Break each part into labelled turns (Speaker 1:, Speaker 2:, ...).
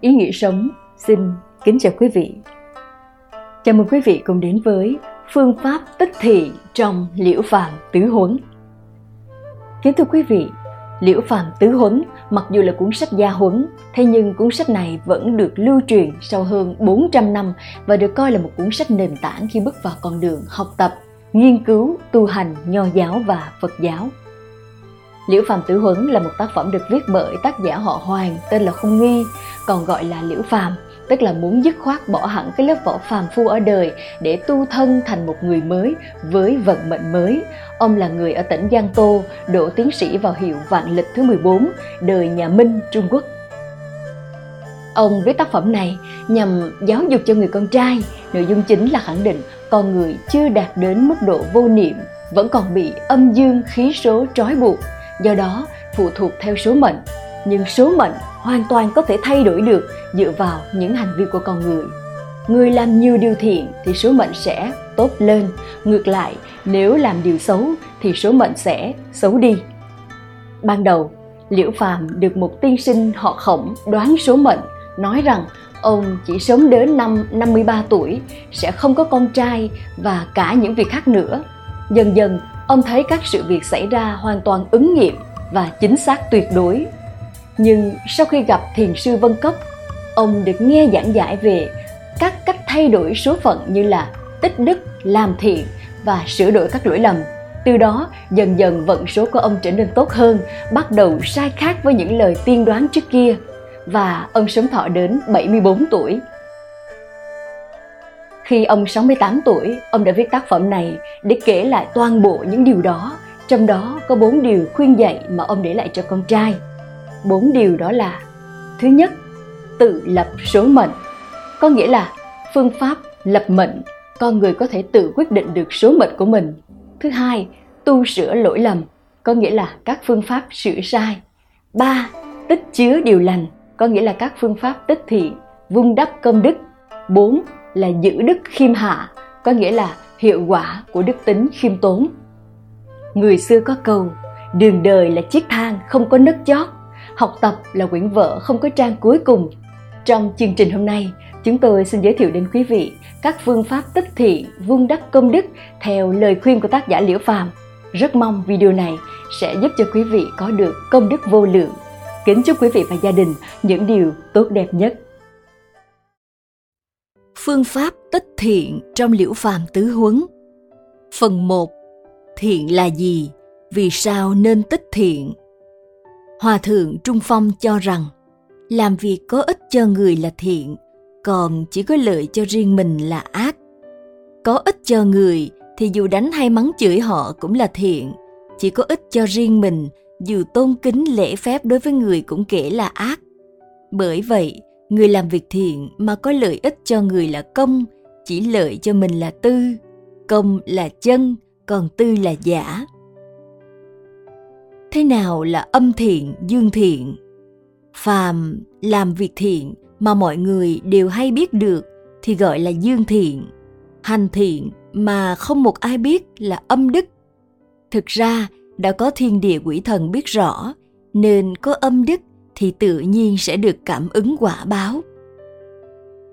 Speaker 1: ý nghĩa sống xin kính chào quý vị. Chào mừng quý vị cùng đến với phương pháp tích thị trong liễu phàm tứ huấn. Kính thưa quý vị, liễu phàm tứ huấn mặc dù là cuốn sách gia huấn, thế nhưng cuốn sách này vẫn được lưu truyền sau hơn 400 năm và được coi là một cuốn sách nền tảng khi bước vào con đường học tập, nghiên cứu, tu hành nho giáo và Phật giáo. Liễu Phàm Tử Huấn là một tác phẩm được viết bởi tác giả họ Hoàng tên là Không Nghi, còn gọi là Liễu Phàm, tức là muốn dứt khoát bỏ hẳn cái lớp vỏ phàm phu ở đời để tu thân thành một người mới với vận mệnh mới. Ông là người ở tỉnh Giang Tô, đỗ tiến sĩ vào hiệu Vạn Lịch thứ 14, đời nhà Minh, Trung Quốc. Ông viết tác phẩm này nhằm giáo dục cho người con trai, nội dung chính là khẳng định con người chưa đạt đến mức độ vô niệm, vẫn còn bị âm dương khí số trói buộc do đó, phụ thuộc theo số mệnh, nhưng số mệnh hoàn toàn có thể thay đổi được dựa vào những hành vi của con người. Người làm nhiều điều thiện thì số mệnh sẽ tốt lên, ngược lại, nếu làm điều xấu thì số mệnh sẽ xấu đi. Ban đầu, liễu phàm được một tiên sinh họ khổng đoán số mệnh, nói rằng ông chỉ sống đến năm 53 tuổi, sẽ không có con trai và cả những việc khác nữa. Dần dần ông thấy các sự việc xảy ra hoàn toàn ứng nghiệm và chính xác tuyệt đối. Nhưng sau khi gặp thiền sư vân cấp, ông được nghe giảng giải về các cách thay đổi số phận như là tích đức làm thiện và sửa đổi các lỗi lầm. Từ đó dần dần vận số của ông trở nên tốt hơn bắt đầu sai khác với những lời tiên đoán trước kia. Và ông sống thọ đến 74 tuổi khi ông 68 tuổi, ông đã viết tác phẩm này để kể lại toàn bộ những điều đó, trong đó có bốn điều khuyên dạy mà ông để lại cho con trai. Bốn điều đó là Thứ nhất, tự lập số mệnh, có nghĩa là phương pháp lập mệnh, con người có thể tự quyết định được số mệnh của mình. Thứ hai, tu sửa lỗi lầm, có nghĩa là các phương pháp sửa sai. Ba, tích chứa điều lành, có nghĩa là các phương pháp tích thiện, vun đắp công đức. Bốn, là giữ đức khiêm hạ, có nghĩa là hiệu quả của đức tính khiêm tốn. Người xưa có câu, đường đời là chiếc thang không có nấc chót, học tập là quyển vở không có trang cuối cùng. Trong chương trình hôm nay, chúng tôi xin giới thiệu đến quý vị các phương pháp tích thị vun đắp công đức theo lời khuyên của tác giả Liễu Phàm. Rất mong video này sẽ giúp cho quý vị có được công đức vô lượng. Kính chúc quý vị và gia đình những điều tốt đẹp nhất. Phương pháp tích thiện trong liễu phàm tứ huấn Phần 1 Thiện là gì? Vì sao nên tích thiện? Hòa thượng Trung Phong cho rằng làm việc có ích cho người là thiện, còn chỉ có lợi cho riêng mình là ác. Có ích cho người thì dù đánh hay mắng chửi họ cũng là thiện, chỉ có ích cho riêng mình dù tôn kính lễ phép đối với người cũng kể là ác. Bởi vậy, người làm việc thiện mà có lợi ích cho người là công, chỉ lợi cho mình là tư. Công là chân, còn tư là giả. Thế nào là âm thiện, dương thiện? Phàm làm việc thiện mà mọi người đều hay biết được thì gọi là dương thiện. Hành thiện mà không một ai biết là âm đức. Thực ra, đã có thiên địa quỷ thần biết rõ nên có âm đức thì tự nhiên sẽ được cảm ứng quả báo.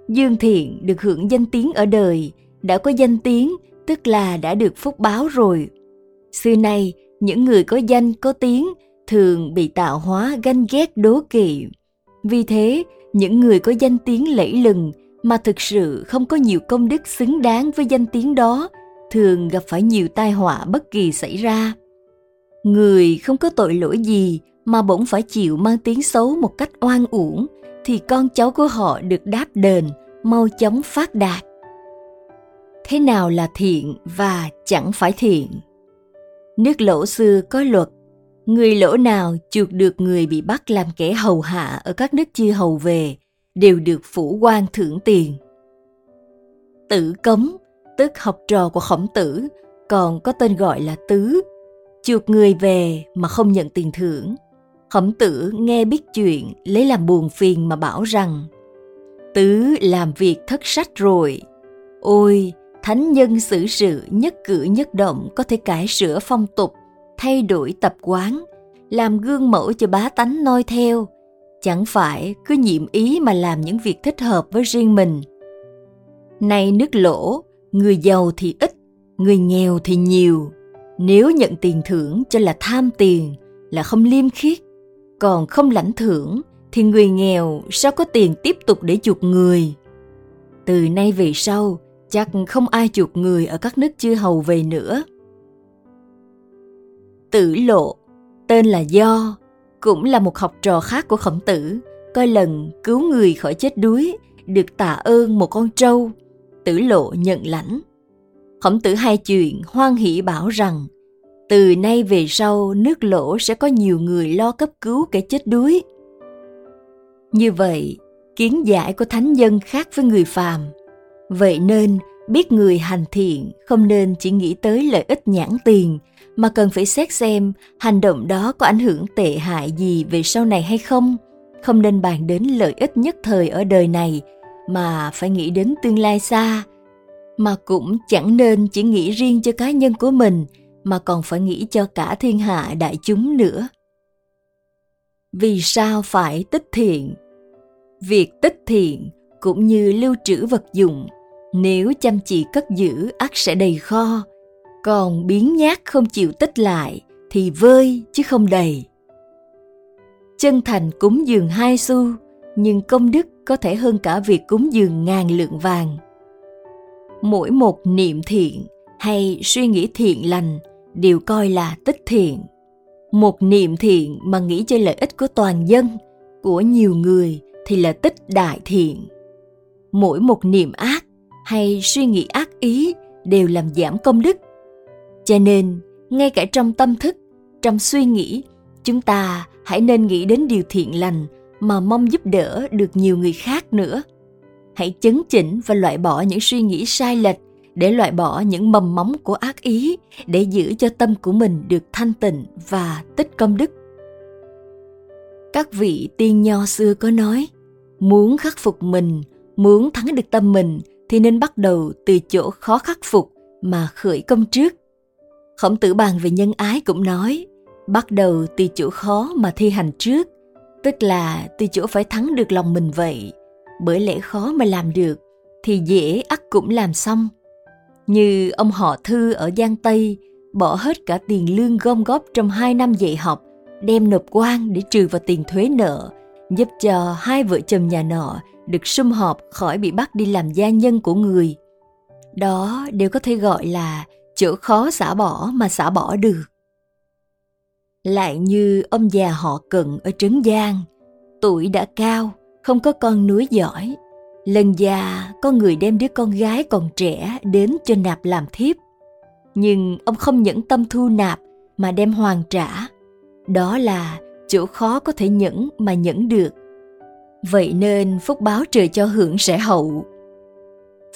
Speaker 1: Dương Thiện được hưởng danh tiếng ở đời, đã có danh tiếng tức là đã được phúc báo rồi. Xưa nay, những người có danh có tiếng thường bị tạo hóa ganh ghét đố kỵ. Vì thế, những người có danh tiếng lẫy lừng mà thực sự không có nhiều công đức xứng đáng với danh tiếng đó thường gặp phải nhiều tai họa bất kỳ xảy ra. Người không có tội lỗi gì mà bỗng phải chịu mang tiếng xấu một cách oan uổng, thì con cháu của họ được đáp đền, mau chóng phát đạt. Thế nào là thiện và chẳng phải thiện? Nước lỗ xưa có luật, người lỗ nào chuộc được người bị bắt làm kẻ hầu hạ ở các nước chia hầu về, đều được phủ quan thưởng tiền. Tử cấm tức học trò của khổng tử, còn có tên gọi là tứ. Chuộc người về mà không nhận tiền thưởng. Khổng tử nghe biết chuyện lấy làm buồn phiền mà bảo rằng Tứ làm việc thất sách rồi. Ôi, thánh nhân xử sự nhất cử nhất động có thể cải sửa phong tục, thay đổi tập quán, làm gương mẫu cho bá tánh noi theo. chẳng phải cứ nhiệm ý mà làm những việc thích hợp với riêng mình nay nước lỗ người giàu thì ít người nghèo thì nhiều nếu nhận tiền thưởng cho là tham tiền là không liêm khiết còn không lãnh thưởng, thì người nghèo sao có tiền tiếp tục để chuộc người? Từ nay về sau, chắc không ai chuộc người ở các nước chư hầu về nữa. Tử lộ, tên là do, cũng là một học trò khác của khổng tử, coi lần cứu người khỏi chết đuối, được tạ ơn một con trâu. Tử lộ nhận lãnh. Khổng tử hai chuyện hoan hỷ bảo rằng từ nay về sau, nước lỗ sẽ có nhiều người lo cấp cứu kẻ chết đuối. Như vậy, kiến giải của thánh dân khác với người phàm. Vậy nên, biết người hành thiện không nên chỉ nghĩ tới lợi ích nhãn tiền, mà cần phải xét xem hành động đó có ảnh hưởng tệ hại gì về sau này hay không. Không nên bàn đến lợi ích nhất thời ở đời này, mà phải nghĩ đến tương lai xa. Mà cũng chẳng nên chỉ nghĩ riêng cho cá nhân của mình mà còn phải nghĩ cho cả thiên hạ đại chúng nữa. Vì sao phải tích thiện? Việc tích thiện cũng như lưu trữ vật dụng, nếu chăm chỉ cất giữ ắt sẽ đầy kho, còn biến nhát không chịu tích lại thì vơi chứ không đầy. Chân thành cúng dường hai xu, nhưng công đức có thể hơn cả việc cúng dường ngàn lượng vàng. Mỗi một niệm thiện hay suy nghĩ thiện lành đều coi là tích thiện. Một niệm thiện mà nghĩ cho lợi ích của toàn dân, của nhiều người thì là tích đại thiện. Mỗi một niệm ác hay suy nghĩ ác ý đều làm giảm công đức. Cho nên, ngay cả trong tâm thức, trong suy nghĩ, chúng ta hãy nên nghĩ đến điều thiện lành mà mong giúp đỡ được nhiều người khác nữa. Hãy chấn chỉnh và loại bỏ những suy nghĩ sai lệch để loại bỏ những mầm móng của ác ý, để giữ cho tâm của mình được thanh tịnh và tích công đức. Các vị tiên nho xưa có nói, muốn khắc phục mình, muốn thắng được tâm mình, thì nên bắt đầu từ chỗ khó khắc phục mà khởi công trước. Khổng tử bàn về nhân ái cũng nói, bắt đầu từ chỗ khó mà thi hành trước, tức là từ chỗ phải thắng được lòng mình vậy. Bởi lẽ khó mà làm được, thì dễ ắt cũng làm xong như ông họ thư ở giang tây, bỏ hết cả tiền lương gom góp trong hai năm dạy học, đem nộp quan để trừ vào tiền thuế nợ, giúp cho hai vợ chồng nhà nọ được sum họp khỏi bị bắt đi làm gia nhân của người. Đó đều có thể gọi là chỗ khó xả bỏ mà xả bỏ được. Lại như ông già họ cận ở trấn giang, tuổi đã cao, không có con núi giỏi lần già, có người đem đứa con gái còn trẻ đến cho nạp làm thiếp. Nhưng ông không nhẫn tâm thu nạp mà đem hoàn trả. Đó là chỗ khó có thể nhẫn mà nhẫn được. Vậy nên phúc báo trời cho hưởng sẽ hậu.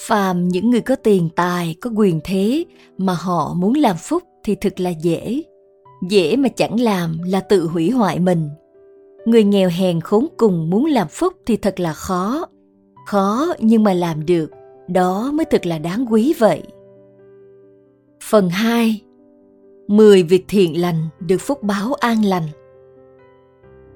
Speaker 1: Phàm những người có tiền tài, có quyền thế mà họ muốn làm phúc thì thực là dễ. Dễ mà chẳng làm là tự hủy hoại mình. Người nghèo hèn khốn cùng muốn làm phúc thì thật là khó khó nhưng mà làm được, đó mới thực là đáng quý vậy. Phần 2 10 việc thiện lành được phúc báo an lành.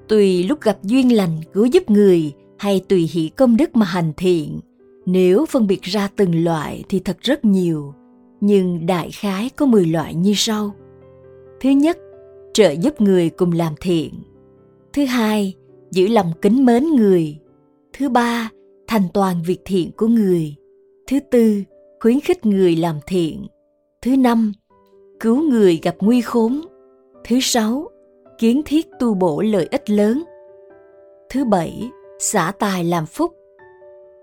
Speaker 1: Tùy lúc gặp duyên lành cứu giúp người hay tùy hỷ công đức mà hành thiện, nếu phân biệt ra từng loại thì thật rất nhiều, nhưng đại khái có 10 loại như sau. Thứ nhất, trợ giúp người cùng làm thiện. Thứ hai, giữ lòng kính mến người. Thứ ba thành toàn việc thiện của người. Thứ tư, khuyến khích người làm thiện. Thứ năm, cứu người gặp nguy khốn. Thứ sáu, kiến thiết tu bổ lợi ích lớn. Thứ bảy, xả tài làm phúc.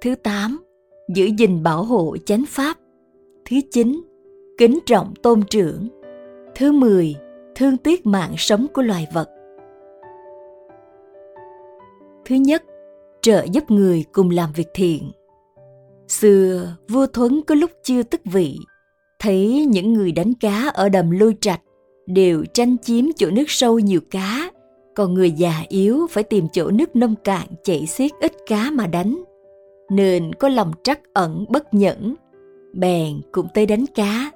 Speaker 1: Thứ tám, giữ gìn bảo hộ chánh pháp. Thứ chín, kính trọng tôn trưởng. Thứ mười, thương tiếc mạng sống của loài vật. Thứ nhất trợ giúp người cùng làm việc thiện. Xưa, vua thuấn có lúc chưa tức vị, thấy những người đánh cá ở đầm lôi trạch đều tranh chiếm chỗ nước sâu nhiều cá, còn người già yếu phải tìm chỗ nước nông cạn chảy xiết ít cá mà đánh. Nên có lòng trắc ẩn bất nhẫn, bèn cũng tới đánh cá.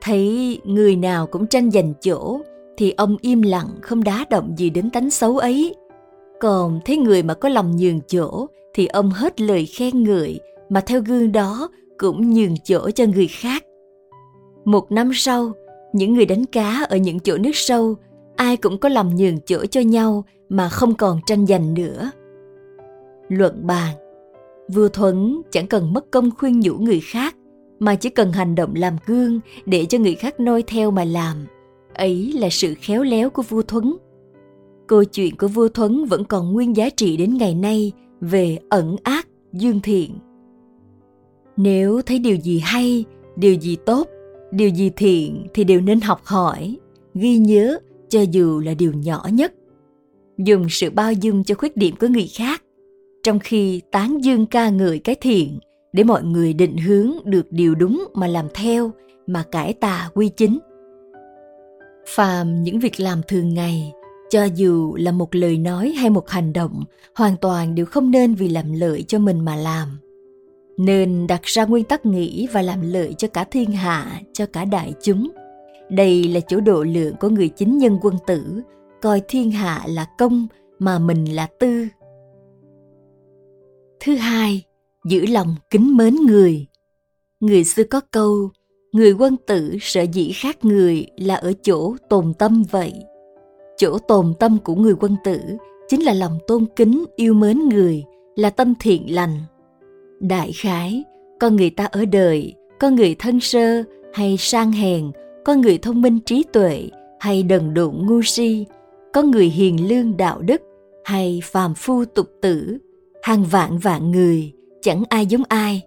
Speaker 1: Thấy người nào cũng tranh giành chỗ, thì ông im lặng không đá động gì đến tánh xấu ấy còn thấy người mà có lòng nhường chỗ thì ông hết lời khen ngợi mà theo gương đó cũng nhường chỗ cho người khác. Một năm sau, những người đánh cá ở những chỗ nước sâu, ai cũng có lòng nhường chỗ cho nhau mà không còn tranh giành nữa. Luận bàn Vua Thuấn chẳng cần mất công khuyên nhủ người khác mà chỉ cần hành động làm gương để cho người khác noi theo mà làm. Ấy là sự khéo léo của vua Thuấn. Câu chuyện của vua Thuấn vẫn còn nguyên giá trị đến ngày nay về ẩn ác, dương thiện. Nếu thấy điều gì hay, điều gì tốt, điều gì thiện thì đều nên học hỏi, ghi nhớ cho dù là điều nhỏ nhất. Dùng sự bao dung cho khuyết điểm của người khác, trong khi tán dương ca ngợi cái thiện để mọi người định hướng được điều đúng mà làm theo mà cải tà quy chính. Phàm những việc làm thường ngày cho dù là một lời nói hay một hành động, hoàn toàn đều không nên vì làm lợi cho mình mà làm. Nên đặt ra nguyên tắc nghĩ và làm lợi cho cả thiên hạ, cho cả đại chúng. Đây là chỗ độ lượng của người chính nhân quân tử, coi thiên hạ là công mà mình là tư. Thứ hai, giữ lòng kính mến người. Người xưa có câu, người quân tử sợ dĩ khác người là ở chỗ tồn tâm vậy chỗ tồn tâm của người quân tử chính là lòng tôn kính, yêu mến người, là tâm thiện lành. Đại khái, con người ta ở đời con người thân sơ hay sang hèn con người thông minh trí tuệ hay đần độn ngu si con người hiền lương đạo đức hay phàm phu tục tử, hàng vạn vạn người, chẳng ai giống ai.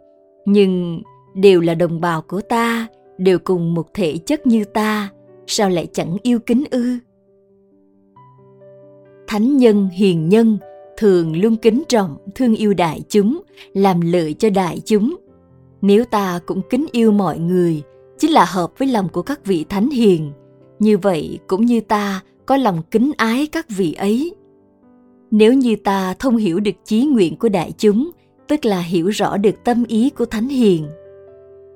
Speaker 1: Nhưng đều là đồng bào của ta, đều cùng một thể chất như ta, sao lại chẳng yêu kính ư? Thánh nhân, hiền nhân, thường luôn kính trọng, thương yêu đại chúng, làm lợi cho đại chúng. Nếu ta cũng kính yêu mọi người, chính là hợp với lòng của các vị thánh hiền, như vậy cũng như ta có lòng kính ái các vị ấy. Nếu như ta thông hiểu được chí nguyện của đại chúng, tức là hiểu rõ được tâm ý của thánh hiền.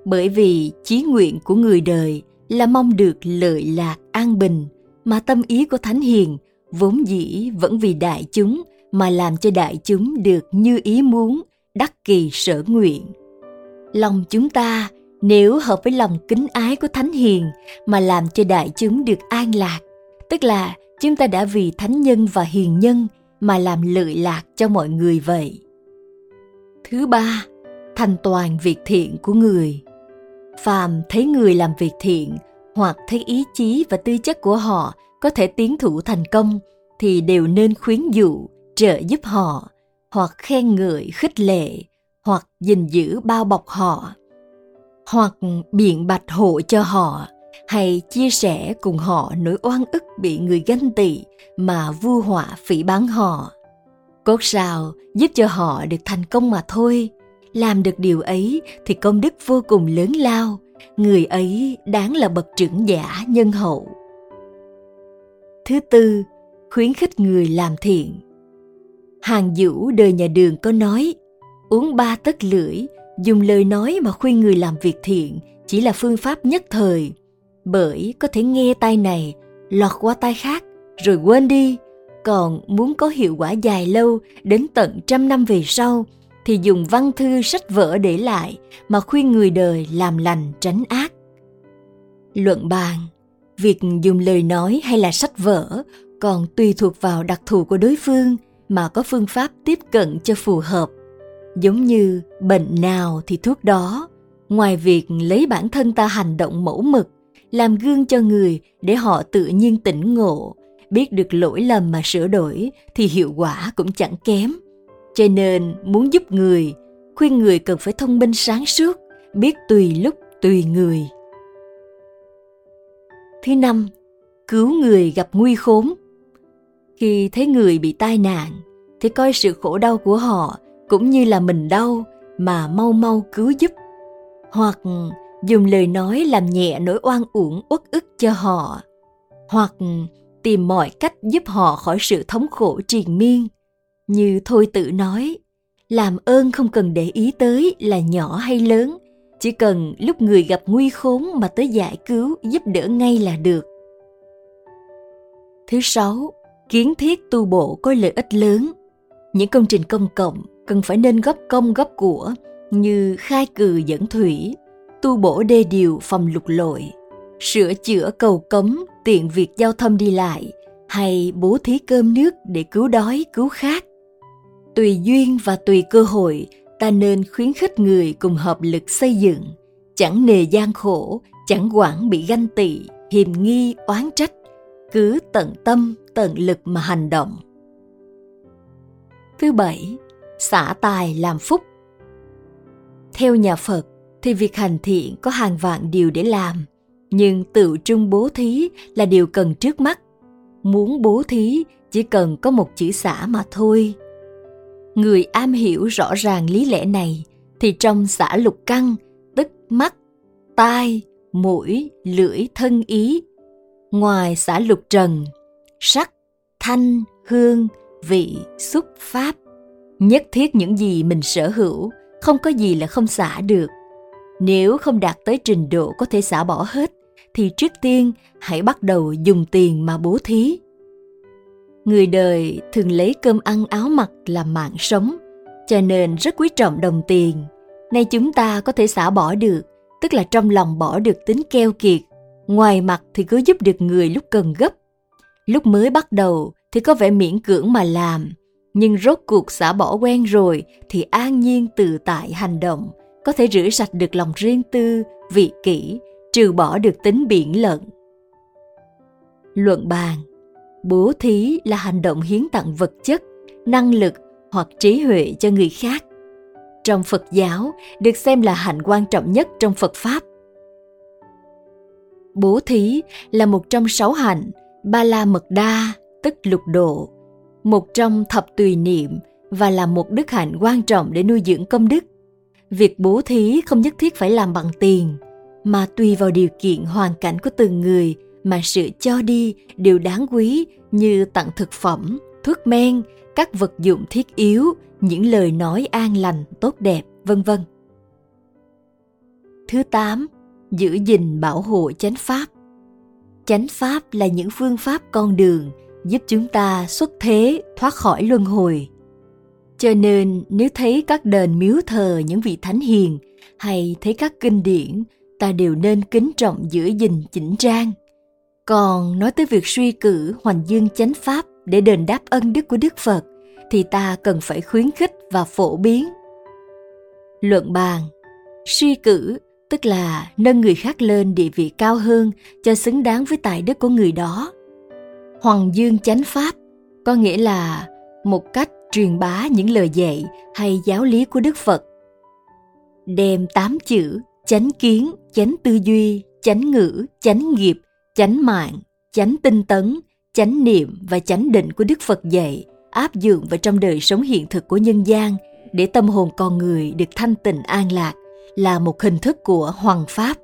Speaker 1: Bởi vì chí nguyện của người đời là mong được lợi lạc an bình, mà tâm ý của thánh hiền vốn dĩ vẫn vì đại chúng mà làm cho đại chúng được như ý muốn, đắc kỳ sở nguyện. Lòng chúng ta nếu hợp với lòng kính ái của thánh hiền mà làm cho đại chúng được an lạc, tức là chúng ta đã vì thánh nhân và hiền nhân mà làm lợi lạc cho mọi người vậy. Thứ ba, thành toàn việc thiện của người. Phàm thấy người làm việc thiện hoặc thấy ý chí và tư chất của họ có thể tiến thủ thành công thì đều nên khuyến dụ, trợ giúp họ, hoặc khen ngợi, khích lệ, hoặc gìn giữ bao bọc họ, hoặc biện bạch hộ cho họ, hay chia sẻ cùng họ nỗi oan ức bị người ganh tị mà vu họa phỉ báng họ. Cốt sao giúp cho họ được thành công mà thôi. Làm được điều ấy thì công đức vô cùng lớn lao. Người ấy đáng là bậc trưởng giả nhân hậu thứ tư, khuyến khích người làm thiện. Hàng vũ đời nhà đường có nói, uống ba tấc lưỡi, dùng lời nói mà khuyên người làm việc thiện chỉ là phương pháp nhất thời. Bởi có thể nghe tai này, lọt qua tai khác, rồi quên đi. Còn muốn có hiệu quả dài lâu, đến tận trăm năm về sau, thì dùng văn thư sách vở để lại mà khuyên người đời làm lành tránh ác. Luận bàn việc dùng lời nói hay là sách vở còn tùy thuộc vào đặc thù của đối phương mà có phương pháp tiếp cận cho phù hợp. Giống như bệnh nào thì thuốc đó. Ngoài việc lấy bản thân ta hành động mẫu mực, làm gương cho người để họ tự nhiên tỉnh ngộ, biết được lỗi lầm mà sửa đổi thì hiệu quả cũng chẳng kém. Cho nên muốn giúp người, khuyên người cần phải thông minh sáng suốt, biết tùy lúc tùy người thứ năm, cứu người gặp nguy khốn. Khi thấy người bị tai nạn, thì coi sự khổ đau của họ cũng như là mình đau mà mau mau cứu giúp. Hoặc dùng lời nói làm nhẹ nỗi oan uổng, uất ức cho họ. Hoặc tìm mọi cách giúp họ khỏi sự thống khổ triền miên. Như thôi tự nói, làm ơn không cần để ý tới là nhỏ hay lớn chỉ cần lúc người gặp nguy khốn mà tới giải cứu giúp đỡ ngay là được thứ sáu kiến thiết tu bổ có lợi ích lớn. Những công trình công cộng cần phải nên góp công góp của như khai cừ dẫn thủy, tu bổ đê điều phòng lục lội, sửa chữa cầu cống tiện việc giao thông đi lại hay bố thí cơm nước để cứu đói cứu khát. Tùy duyên và tùy cơ hội, ta nên khuyến khích người cùng hợp lực xây dựng, chẳng nề gian khổ, chẳng quản bị ganh tị, hiềm nghi, oán trách, cứ tận tâm, tận lực mà hành động. Thứ bảy, xả tài làm phúc. Theo nhà Phật thì việc hành thiện có hàng vạn điều để làm, nhưng tự trung bố thí là điều cần trước mắt. Muốn bố thí chỉ cần có một chữ xả mà thôi. Người am hiểu rõ ràng lý lẽ này thì trong xả lục căn, tức mắt, tai, mũi, lưỡi, thân ý, ngoài xả lục trần, sắc, thanh, hương, vị, xúc, pháp, nhất thiết những gì mình sở hữu, không có gì là không xả được. Nếu không đạt tới trình độ có thể xả bỏ hết, thì trước tiên hãy bắt đầu dùng tiền mà bố thí. Người đời thường lấy cơm ăn áo mặc làm mạng sống, cho nên rất quý trọng đồng tiền. Nay chúng ta có thể xả bỏ được, tức là trong lòng bỏ được tính keo kiệt, ngoài mặt thì cứ giúp được người lúc cần gấp. Lúc mới bắt đầu thì có vẻ miễn cưỡng mà làm, nhưng rốt cuộc xả bỏ quen rồi thì an nhiên tự tại hành động, có thể rửa sạch được lòng riêng tư, vị kỷ, trừ bỏ được tính biển lận. Luận bàn Bố thí là hành động hiến tặng vật chất, năng lực hoặc trí huệ cho người khác. Trong Phật giáo, được xem là hạnh quan trọng nhất trong Phật Pháp. Bố thí là một trong sáu hạnh, ba la mật đa, tức lục độ, một trong thập tùy niệm và là một đức hạnh quan trọng để nuôi dưỡng công đức. Việc bố thí không nhất thiết phải làm bằng tiền, mà tùy vào điều kiện hoàn cảnh của từng người mà sự cho đi đều đáng quý như tặng thực phẩm, thuốc men, các vật dụng thiết yếu, những lời nói an lành, tốt đẹp, vân vân. Thứ tám Giữ gìn bảo hộ chánh pháp. Chánh pháp là những phương pháp con đường giúp chúng ta xuất thế thoát khỏi luân hồi. Cho nên nếu thấy các đền miếu thờ những vị thánh hiền hay thấy các kinh điển, ta đều nên kính trọng giữ gìn chỉnh trang. Còn nói tới việc suy cử hoành dương chánh pháp để đền đáp ân đức của Đức Phật thì ta cần phải khuyến khích và phổ biến. Luận bàn Suy cử tức là nâng người khác lên địa vị cao hơn cho xứng đáng với tài đức của người đó Hoàng dương chánh pháp có nghĩa là một cách truyền bá những lời dạy hay giáo lý của Đức Phật. Đem tám chữ chánh kiến, chánh tư duy, chánh ngữ, chánh nghiệp, chánh mạng, chánh tinh tấn, chánh niệm và chánh định của Đức Phật dạy áp dụng vào trong đời sống hiện thực của nhân gian để tâm hồn con người được thanh tịnh an lạc là một hình thức của hoàng pháp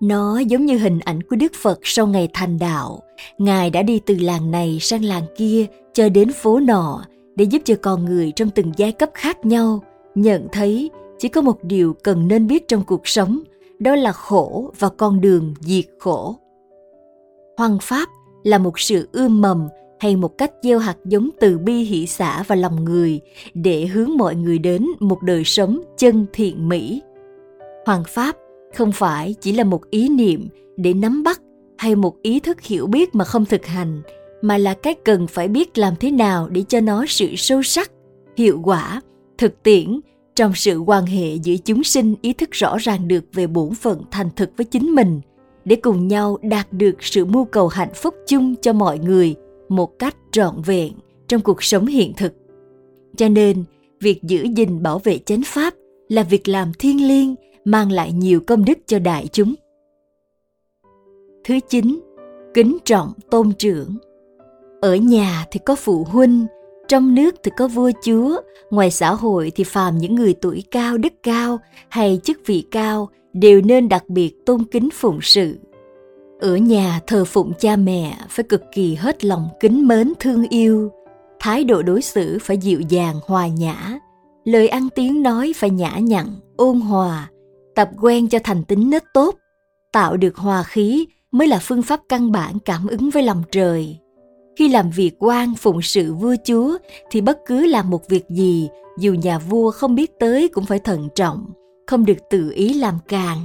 Speaker 1: nó giống như hình ảnh của Đức Phật sau ngày thành đạo. Ngài đã đi từ làng này sang làng kia cho đến phố nọ để giúp cho con người trong từng giai cấp khác nhau nhận thấy chỉ có một điều cần nên biết trong cuộc sống, đó là khổ và con đường diệt khổ. Hoàng Pháp là một sự ươm mầm hay một cách gieo hạt giống từ bi, hỷ xã và lòng người để hướng mọi người đến một đời sống chân thiện mỹ. Hoàng Pháp không phải chỉ là một ý niệm để nắm bắt hay một ý thức hiểu biết mà không thực hành, mà là cái cần phải biết làm thế nào để cho nó sự sâu sắc, hiệu quả, thực tiễn trong sự quan hệ giữa chúng sinh ý thức rõ ràng được về bổn phận thành thực với chính mình để cùng nhau đạt được sự mưu cầu hạnh phúc chung cho mọi người một cách trọn vẹn trong cuộc sống hiện thực cho nên việc giữ gìn bảo vệ chánh pháp là việc làm thiêng liêng mang lại nhiều công đức cho đại chúng. Thứ chín, kính trọng tôn trưởng. Ở nhà thì có phụ huynh, trong nước thì có vua chúa, ngoài xã hội thì phàm những người tuổi cao, đức cao hay chức vị cao đều nên đặc biệt tôn kính phụng sự. Ở nhà thờ phụng cha mẹ phải cực kỳ hết lòng kính mến thương yêu, thái độ đối xử phải dịu dàng hòa nhã, lời ăn tiếng nói phải nhã nhặn, ôn hòa, tập quen cho thành tính nết tốt tạo được hòa khí mới là phương pháp căn bản cảm ứng với lòng trời khi làm việc quan phụng sự vua chúa, thì bất cứ làm một việc gì, dù nhà vua không biết tới cũng phải thận trọng, không được tự ý làm càng.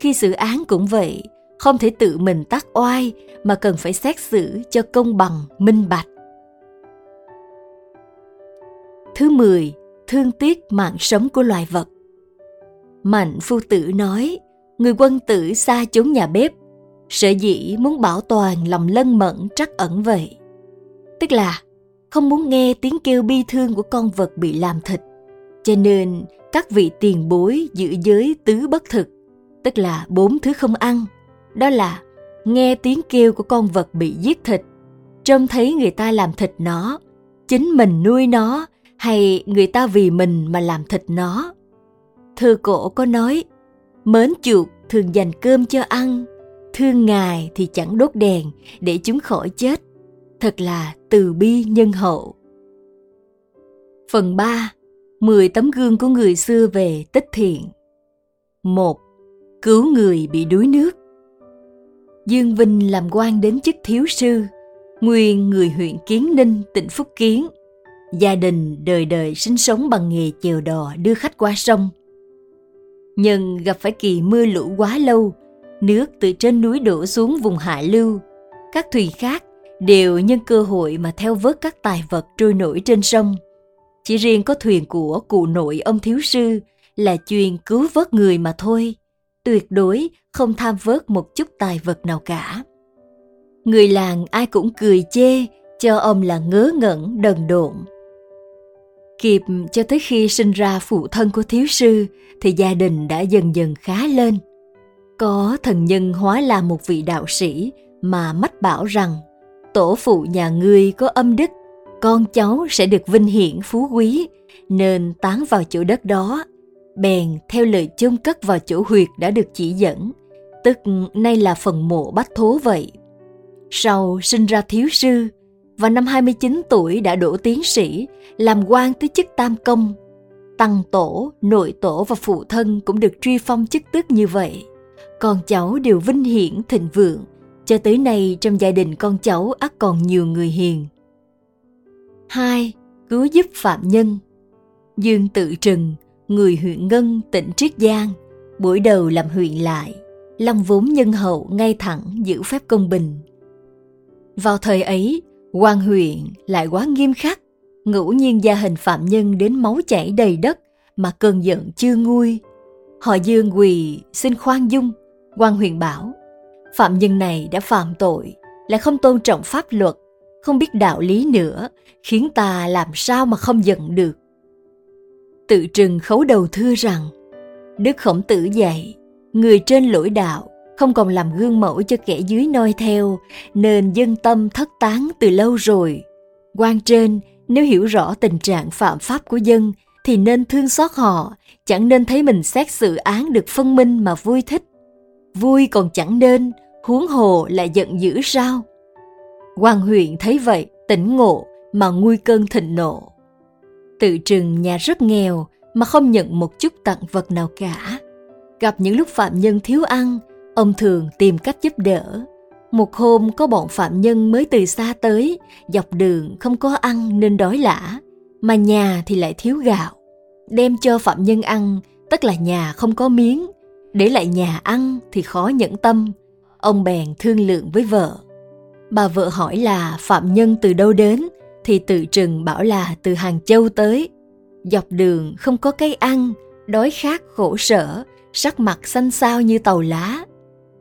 Speaker 1: Khi xử án cũng vậy, không thể tự mình tác oai mà cần phải xét xử cho công bằng, minh bạch. Thứ 10 thương tiếc mạng sống của loài vật. Mạnh phu tử nói, người quân tử xa chốn nhà bếp, sở dĩ muốn bảo toàn lòng lân mẫn trắc ẩn vậy? Tức là không muốn nghe tiếng kêu bi thương của con vật bị làm thịt. Cho nên các vị tiền bối giữ giới tứ bất thực, tức là bốn thứ không ăn. Đó là nghe tiếng kêu của con vật bị giết thịt, trông thấy người ta làm thịt nó, chính mình nuôi nó, hay người ta vì mình mà làm thịt nó. Thư cổ có nói, mến chuột thường dành cơm cho ăn, thương ngài thì chẳng đốt đèn để chúng khỏi chết. Thật là từ bi nhân hậu phần 3 10 tấm gương của người xưa về tích thiện một Cứu người bị đuối nước Dương Vinh làm quan đến chức thiếu sư, nguyên người huyện Kiến Ninh, tỉnh Phúc Kiến. Gia đình đời đời sinh sống bằng nghề chèo đò đưa khách qua sông. Nhưng gặp phải kỳ mưa lũ quá lâu, nước từ trên núi đổ xuống vùng hạ lưu. Các thuyền khác đều nhân cơ hội mà theo vớt các tài vật trôi nổi trên sông. Chỉ riêng có thuyền của cụ nội ông thiếu sư là chuyên cứu vớt người mà thôi, tuyệt đối không tham vớt một chút tài vật nào cả. Người làng ai cũng cười chê cho ông là ngớ ngẩn, đần độn. Kịp cho tới khi sinh ra phụ thân của thiếu sư thì gia đình đã dần dần khá lên. Có thần nhân hóa là một vị đạo sĩ mà mách bảo rằng tổ phụ nhà ngươi có âm đức, con cháu sẽ được vinh hiển phú quý, nên tán vào chỗ đất đó bèn theo lời chôn cất vào chỗ huyệt đã được chỉ dẫn, tức nay là phần mộ bách thố vậy. Sau sinh ra thiếu sư, và năm 29 tuổi đã đỗ tiến sĩ, làm quan tới chức tam công. Tăng tổ, nội tổ và phụ thân cũng được truy phong chức tước như vậy. Con cháu đều vinh hiển thịnh vượng, cho tới nay trong gia đình con cháu ắt còn nhiều người hiền. 2. Cứu giúp phạm nhân Dương tự trừng người huyện Ngân, tỉnh Triết Giang, buổi đầu làm huyện lại, lòng vốn nhân hậu ngay thẳng giữ phép công bình. Vào thời ấy, quan huyện lại quá nghiêm khắc, ngẫu nhiên gia hình phạm nhân đến máu chảy đầy đất mà cơn giận chưa nguôi. Họ dương quỳ xin khoan dung, quan huyện bảo, phạm nhân này đã phạm tội, lại không tôn trọng pháp luật, không biết đạo lý nữa, khiến ta làm sao mà không giận được tự trừng khấu đầu thưa rằng Đức Khổng Tử dạy, người trên lỗi đạo không còn làm gương mẫu cho kẻ dưới noi theo, nên dân tâm thất tán từ lâu rồi. quan trên, nếu hiểu rõ tình trạng phạm pháp của dân, thì nên thương xót họ, chẳng nên thấy mình xét xử án được phân minh mà vui thích. Vui còn chẳng nên, huống hồ lại giận dữ sao? quan huyện thấy vậy, tỉnh ngộ mà nguôi cơn thịnh nộ tự trừng nhà rất nghèo mà không nhận một chút tặng vật nào cả. Gặp những lúc phạm nhân thiếu ăn, ông thường tìm cách giúp đỡ. Một hôm có bọn phạm nhân mới từ xa tới, dọc đường không có ăn nên đói lả, mà nhà thì lại thiếu gạo. Đem cho phạm nhân ăn, tức là nhà không có miếng, để lại nhà ăn thì khó nhẫn tâm. Ông bèn thương lượng với vợ. Bà vợ hỏi là phạm nhân từ đâu đến, thì tự trừng bảo là từ Hàng Châu tới. Dọc đường không có cây ăn, đói khát khổ sở, sắc mặt xanh xao như tàu lá.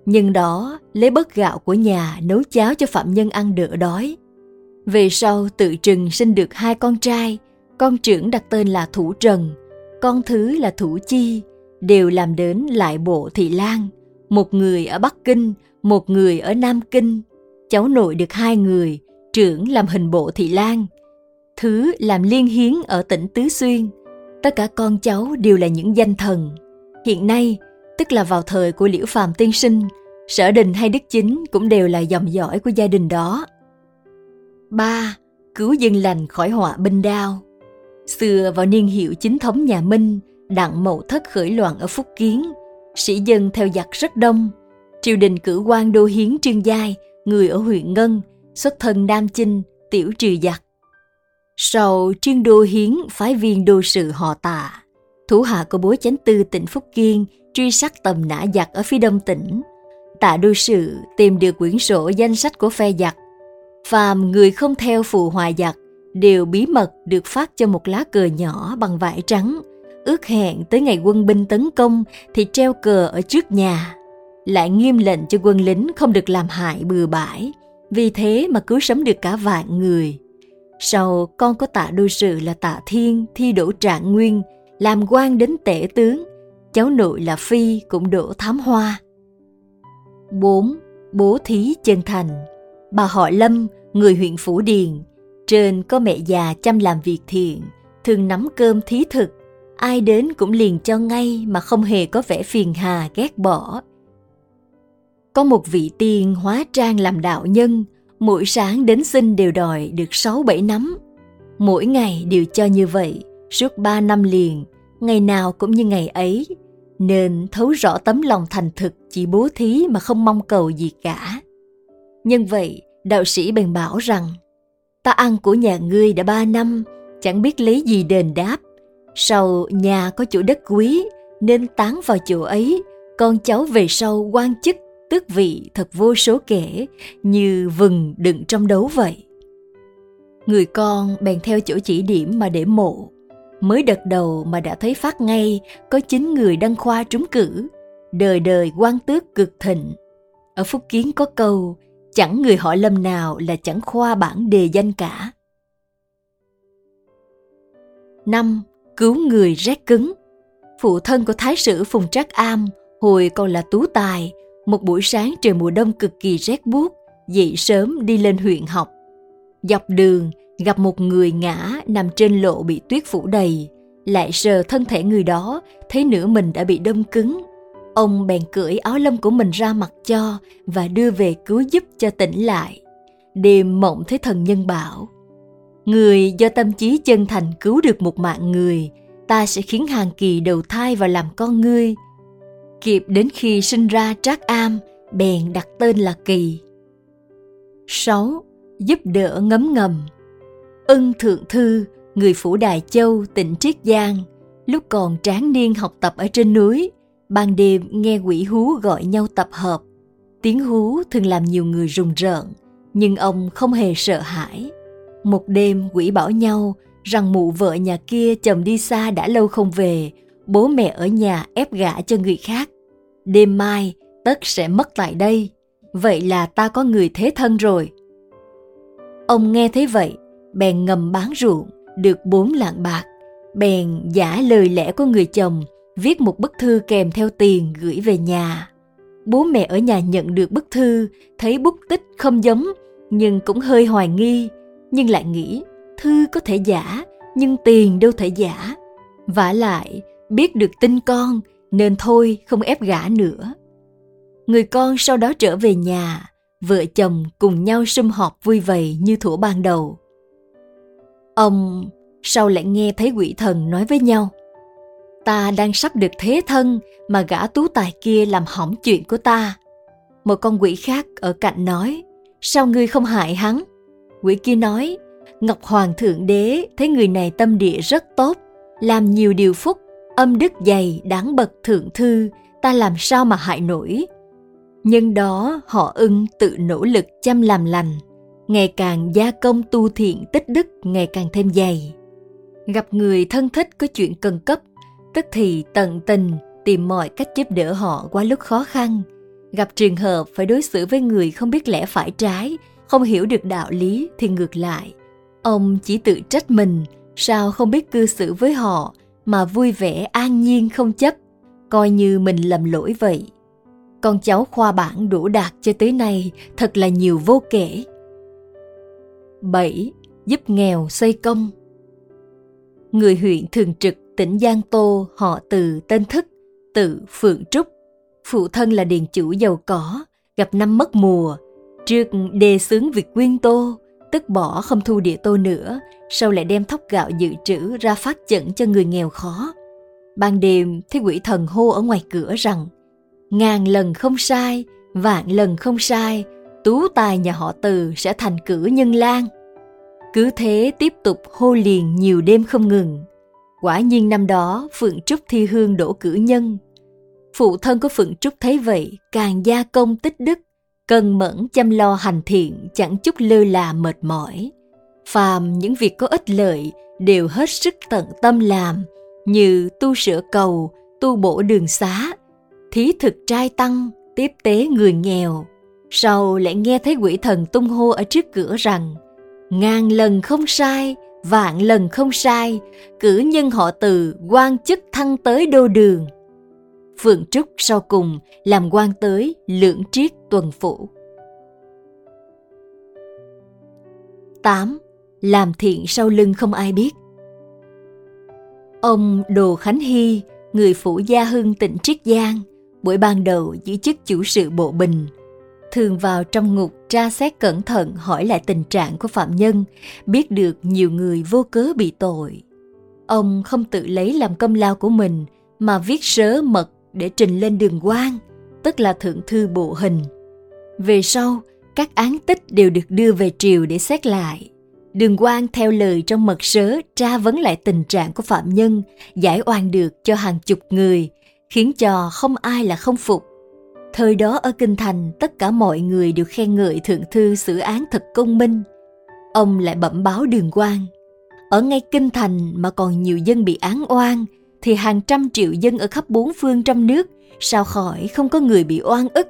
Speaker 1: Nhưng đó lấy bớt gạo của nhà nấu cháo cho phạm nhân ăn đỡ đói. Về sau tự trừng sinh được hai con trai, con trưởng đặt tên là Thủ Trần, con thứ là Thủ Chi, đều làm đến lại bộ Thị Lan, một người ở Bắc Kinh, một người ở Nam Kinh. Cháu nội được hai người, trưởng làm hình bộ thị lan, thứ làm liên hiến ở tỉnh Tứ Xuyên. Tất cả con cháu đều là những danh thần. Hiện nay, tức là vào thời của Liễu Phàm tiên sinh, sở đình hay đức chính cũng đều là dòng dõi của gia đình đó. ba Cứu dân lành khỏi họa binh đao Xưa vào niên hiệu chính thống nhà Minh, đặng mậu thất khởi loạn ở Phúc Kiến, sĩ dân theo giặc rất đông. Triều đình cử quan đô hiến trương giai, người ở huyện Ngân, xuất thân Nam Chinh, tiểu trừ giặc. Sau trương đô hiến phái viên đô sự họ tạ, thủ hạ của bố chánh tư tỉnh Phúc Kiên truy sát tầm nã giặc ở phía đông tỉnh. Tạ đô sự tìm được quyển sổ danh sách của phe giặc. Phàm người không theo phù hòa giặc đều bí mật được phát cho một lá cờ nhỏ bằng vải trắng, ước hẹn tới ngày quân binh tấn công thì treo cờ ở trước nhà. Lại nghiêm lệnh cho quân lính không được làm hại bừa bãi, vì thế mà cứu sống được cả vạn người. Sau con có tạ đô sự là tạ thiên thi đỗ trạng nguyên, làm quan đến tể tướng, cháu nội là phi cũng đỗ thám hoa. 4. Bố thí chân thành Bà họ Lâm, người huyện Phủ Điền, trên có mẹ già chăm làm việc thiện, thường nắm cơm thí thực, ai đến cũng liền cho ngay mà không hề có vẻ phiền hà ghét bỏ. Có một vị tiên hóa trang làm đạo nhân, mỗi sáng đến xin đều đòi được sáu bảy nắm. Mỗi ngày đều cho như vậy, suốt ba năm liền, ngày nào cũng như ngày ấy, nên thấu rõ tấm lòng thành thực chỉ bố thí mà không mong cầu gì cả. Nhân vậy, đạo sĩ bèn bảo rằng, ta ăn của nhà ngươi đã ba năm, chẳng biết lấy gì đền đáp. Sau nhà có chỗ đất quý, nên tán vào chỗ ấy, con cháu về sau quan chức, tước vị thật vô số kể, như vừng đựng trong đấu vậy. Người con bèn theo chỗ chỉ điểm mà để mộ. Mới đợt đầu mà đã thấy phát ngay có chín người đăng khoa trúng cử, đời đời quan tước cực thịnh. Ở Phúc Kiến có câu, chẳng người họ lâm nào là chẳng khoa bản đề danh cả. năm Cứu người rét cứng Phụ thân của Thái sử Phùng Trác Am hồi còn là tú tài, một buổi sáng trời mùa đông cực kỳ rét buốt, dậy sớm đi lên huyện học. Dọc đường, gặp một người ngã nằm trên lộ bị tuyết phủ đầy, lại sờ thân thể người đó, thấy nửa mình đã bị đông cứng, Ông bèn cởi áo lông của mình ra mặc cho và đưa về cứu giúp cho tỉnh lại. Đêm mộng thấy thần nhân bảo, Người do tâm trí chân thành cứu được một mạng người, ta sẽ khiến hàng kỳ đầu thai và làm con ngươi. Kịp đến khi sinh ra trác am, bèn đặt tên là kỳ. 6. Giúp đỡ ngấm ngầm Ân Thượng Thư, người phủ Đài Châu, tỉnh Triết Giang, lúc còn tráng niên học tập ở trên núi, Ban đêm nghe quỷ hú gọi nhau tập hợp. Tiếng hú thường làm nhiều người rùng rợn, nhưng ông không hề sợ hãi. Một đêm quỷ bảo nhau rằng mụ vợ nhà kia chồng đi xa đã lâu không về, bố mẹ ở nhà ép gả cho người khác. Đêm mai tất sẽ mất tại đây, vậy là ta có người thế thân rồi. Ông nghe thấy vậy, bèn ngầm bán ruộng, được bốn lạng bạc, bèn giả lời lẽ của người chồng viết một bức thư kèm theo tiền gửi về nhà. Bố mẹ ở nhà nhận được bức thư, thấy bút tích không giống, nhưng cũng hơi hoài nghi, nhưng lại nghĩ thư có thể giả, nhưng tiền đâu thể giả. vả lại, biết được tin con, nên thôi không ép gả nữa. Người con sau đó trở về nhà, vợ chồng cùng nhau sum họp vui vầy như thủ ban đầu. Ông sau lại nghe thấy quỷ thần nói với nhau – ta đang sắp được thế thân mà gã tú tài kia làm hỏng chuyện của ta. Một con quỷ khác ở cạnh nói, sao ngươi không hại hắn? Quỷ kia nói, Ngọc Hoàng Thượng Đế thấy người này tâm địa rất tốt, làm nhiều điều phúc, âm đức dày đáng bậc thượng thư, ta làm sao mà hại nổi. Nhân đó họ ưng tự nỗ lực chăm làm lành, ngày càng gia công tu thiện tích đức ngày càng thêm dày. Gặp người thân thích có chuyện cần cấp tức thì tận tình tìm mọi cách giúp đỡ họ qua lúc khó khăn. Gặp trường hợp phải đối xử với người không biết lẽ phải trái, không hiểu được đạo lý thì ngược lại. Ông chỉ tự trách mình, sao không biết cư xử với họ mà vui vẻ an nhiên không chấp, coi như mình lầm lỗi vậy. Con cháu khoa bản đủ đạt cho tới nay thật là nhiều vô kể. 7. Giúp nghèo xây công Người huyện thường trực tỉnh Giang Tô họ từ tên Thức, tự Phượng Trúc. Phụ thân là điền chủ giàu có, gặp năm mất mùa. Trước đề xướng việc quyên tô, tức bỏ không thu địa tô nữa, sau lại đem thóc gạo dự trữ ra phát chẩn cho người nghèo khó. Ban đêm, thấy quỷ thần hô ở ngoài cửa rằng Ngàn lần không sai, vạn lần không sai, tú tài nhà họ từ sẽ thành cử nhân lan cứ thế tiếp tục hô liền nhiều đêm không ngừng. Quả nhiên năm đó phượng trúc thi hương đổ cử nhân. Phụ thân của phượng trúc thấy vậy càng gia công tích đức cần mẫn chăm lo hành thiện chẳng chút lơ là mệt mỏi. Phàm những việc có ích lợi đều hết sức tận tâm làm, như tu sửa cầu, tu bổ đường xá, thí thực trai tăng, tiếp tế người nghèo. Sau lại nghe thấy quỷ thần tung hô ở trước cửa rằng, ngàn lần không sai, vạn lần không sai, cử nhân họ từ quan chức thăng tới đô đường phượng trúc sau cùng làm quan tới lưỡng triết tuần phủ 8. Làm thiện sau lưng không ai biết Ông Đồ Khánh Hy, người phủ Gia Hưng tỉnh Triết Giang, buổi ban đầu giữ chức chủ sự bộ bình, thường vào trong ngục tra xét cẩn thận hỏi lại tình trạng của phạm nhân, biết được nhiều người vô cớ bị tội. Ông không tự lấy làm công lao của mình mà viết sớ mật để trình lên đường quan, tức là thượng thư bộ hình. Về sau, các án tích đều được đưa về triều để xét lại. Đường quan theo lời trong mật sớ tra vấn lại tình trạng của phạm nhân, giải oan được cho hàng chục người, khiến cho không ai là không phục. Thời đó ở Kinh Thành, tất cả mọi người đều khen ngợi thượng thư xử án thật công minh. Ông lại bẩm báo đường quan. Ở ngay Kinh Thành mà còn nhiều dân bị án oan, thì hàng trăm triệu dân ở khắp bốn phương trong nước sao khỏi không có người bị oan ức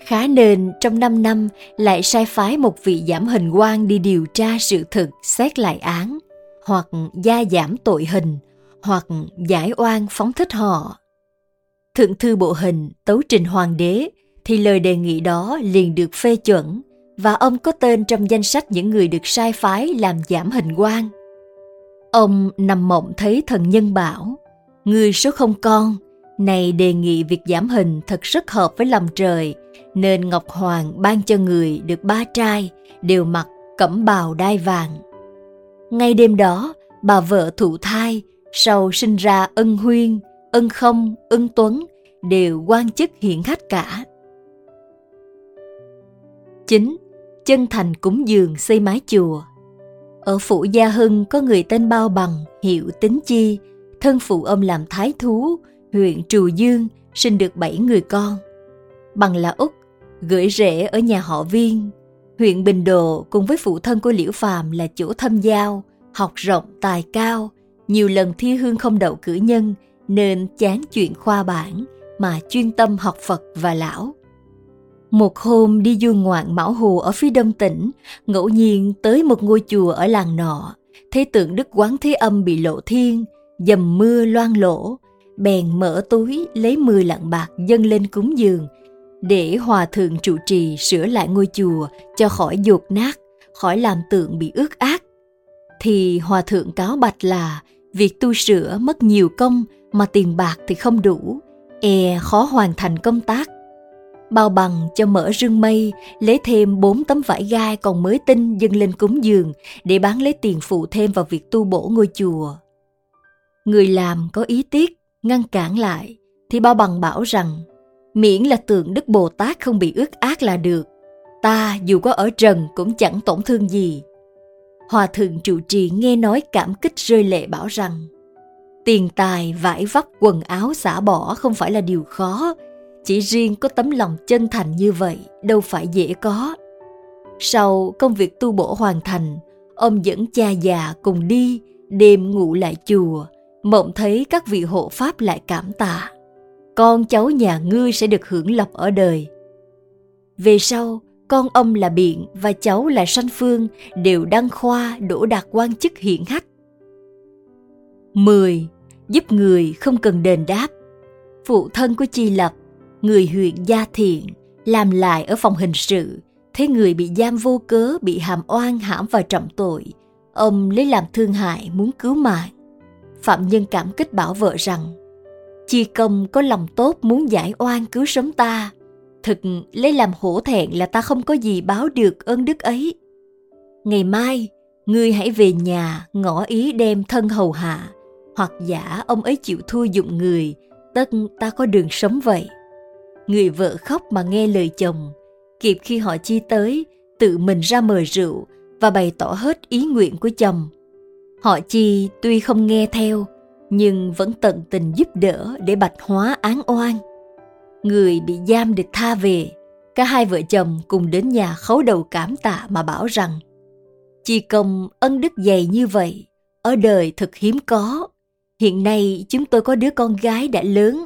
Speaker 1: Khá nên trong 5 năm lại sai phái một vị giảm hình quan đi điều tra sự thực, xét lại án, hoặc gia giảm tội hình, hoặc giải oan phóng thích họ. Thượng thư bộ hình tấu trình hoàng đế thì lời đề nghị đó liền được phê chuẩn và ông có tên trong danh sách những người được sai phái làm giảm hình quan. Ông nằm mộng thấy thần nhân bảo, người số không con, này đề nghị việc giảm hình thật rất hợp với lòng trời – nên Ngọc Hoàng ban cho người được ba trai đều mặc cẩm bào đai vàng. Ngay đêm đó, bà vợ thụ thai, sau sinh ra ân huyên, ân không, ân tuấn, đều quan chức hiển khách cả. 9. Chân thành cúng dường xây mái chùa ở phủ Gia Hưng có người tên Bao Bằng, hiệu Tính Chi, thân phụ ông làm thái thú, huyện Trù Dương, sinh được bảy người con. Bằng là Úc, gửi rễ ở nhà họ Viên. Huyện Bình Đồ cùng với phụ thân của Liễu Phàm là chỗ thâm giao, học rộng tài cao, nhiều lần thi hương không đậu cử nhân nên chán chuyện khoa bản mà chuyên tâm học Phật và lão. Một hôm đi du ngoạn Mão Hồ ở phía đông tỉnh, ngẫu nhiên tới một ngôi chùa ở làng nọ, thấy tượng Đức Quán Thế Âm bị lộ thiên, dầm mưa loang lỗ, bèn mở túi lấy mười lạng bạc dâng lên cúng dường, để hòa thượng trụ trì sửa lại ngôi chùa cho khỏi dột nát, khỏi làm tượng bị ướt ác. Thì hòa thượng cáo bạch là việc tu sửa mất nhiều công mà tiền bạc thì không đủ, e khó hoàn thành công tác. Bao bằng cho mở rương mây, lấy thêm bốn tấm vải gai còn mới tinh dâng lên cúng dường để bán lấy tiền phụ thêm vào việc tu bổ ngôi chùa. Người làm có ý tiếc, ngăn cản lại, thì bao bằng bảo rằng miễn là tượng Đức Bồ Tát không bị ướt át là được. Ta dù có ở trần cũng chẳng tổn thương gì. Hòa thượng trụ trì nghe nói cảm kích rơi lệ bảo rằng tiền tài, vải vóc, quần áo xả bỏ không phải là điều khó, chỉ riêng có tấm lòng chân thành như vậy đâu phải dễ có. Sau công việc tu bổ hoàn thành, ông dẫn cha già cùng đi, đêm ngủ lại chùa, mộng thấy các vị hộ pháp lại cảm tạ con cháu nhà ngươi sẽ được hưởng lộc ở đời. Về sau, con ông là Biện và cháu là Sanh Phương đều đăng khoa đỗ đạt quan chức hiển hách. 10. Giúp người không cần đền đáp Phụ thân của Chi Lập, người huyện Gia Thiện, làm lại ở phòng hình sự, thấy người bị giam vô cớ bị hàm oan hãm vào trọng tội. Ông lấy làm thương hại muốn cứu mạng. Phạm Nhân cảm kích bảo vợ rằng Chi công có lòng tốt muốn giải oan cứu sống ta. Thực lấy làm hổ thẹn là ta không có gì báo được ơn đức ấy. Ngày mai, ngươi hãy về nhà ngỏ ý đem thân hầu hạ, hoặc giả ông ấy chịu thua dụng người, tất ta có đường sống vậy. Người vợ khóc mà nghe lời chồng, kịp khi họ chi tới tự mình ra mời rượu và bày tỏ hết ý nguyện của chồng. Họ chi tuy không nghe theo nhưng vẫn tận tình giúp đỡ để bạch hóa án oan. Người bị giam được tha về cả hai vợ chồng cùng đến nhà khấu đầu cảm tạ mà bảo rằng chi công ân đức dày như vậy ở đời thật hiếm có. Hiện nay chúng tôi có đứa con gái đã lớn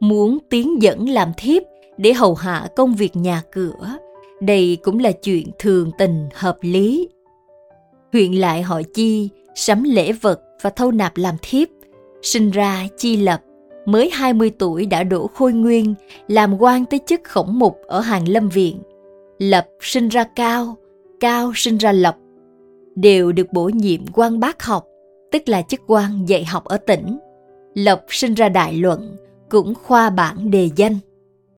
Speaker 1: muốn tiến dẫn làm thiếp để hầu hạ công việc nhà cửa. Đây cũng là chuyện thường tình hợp lý. Huyện lại họ chi sắm lễ vật và thâu nạp làm thiếp sinh ra chi lập mới 20 tuổi đã đổ khôi nguyên làm quan tới chức khổng mục ở hàng lâm viện. Lập sinh ra cao cao sinh ra lập đều được bổ nhiệm quan bác học tức là chức quan dạy học ở tỉnh. Lộc sinh ra đại luận, cũng khoa bản đề danh.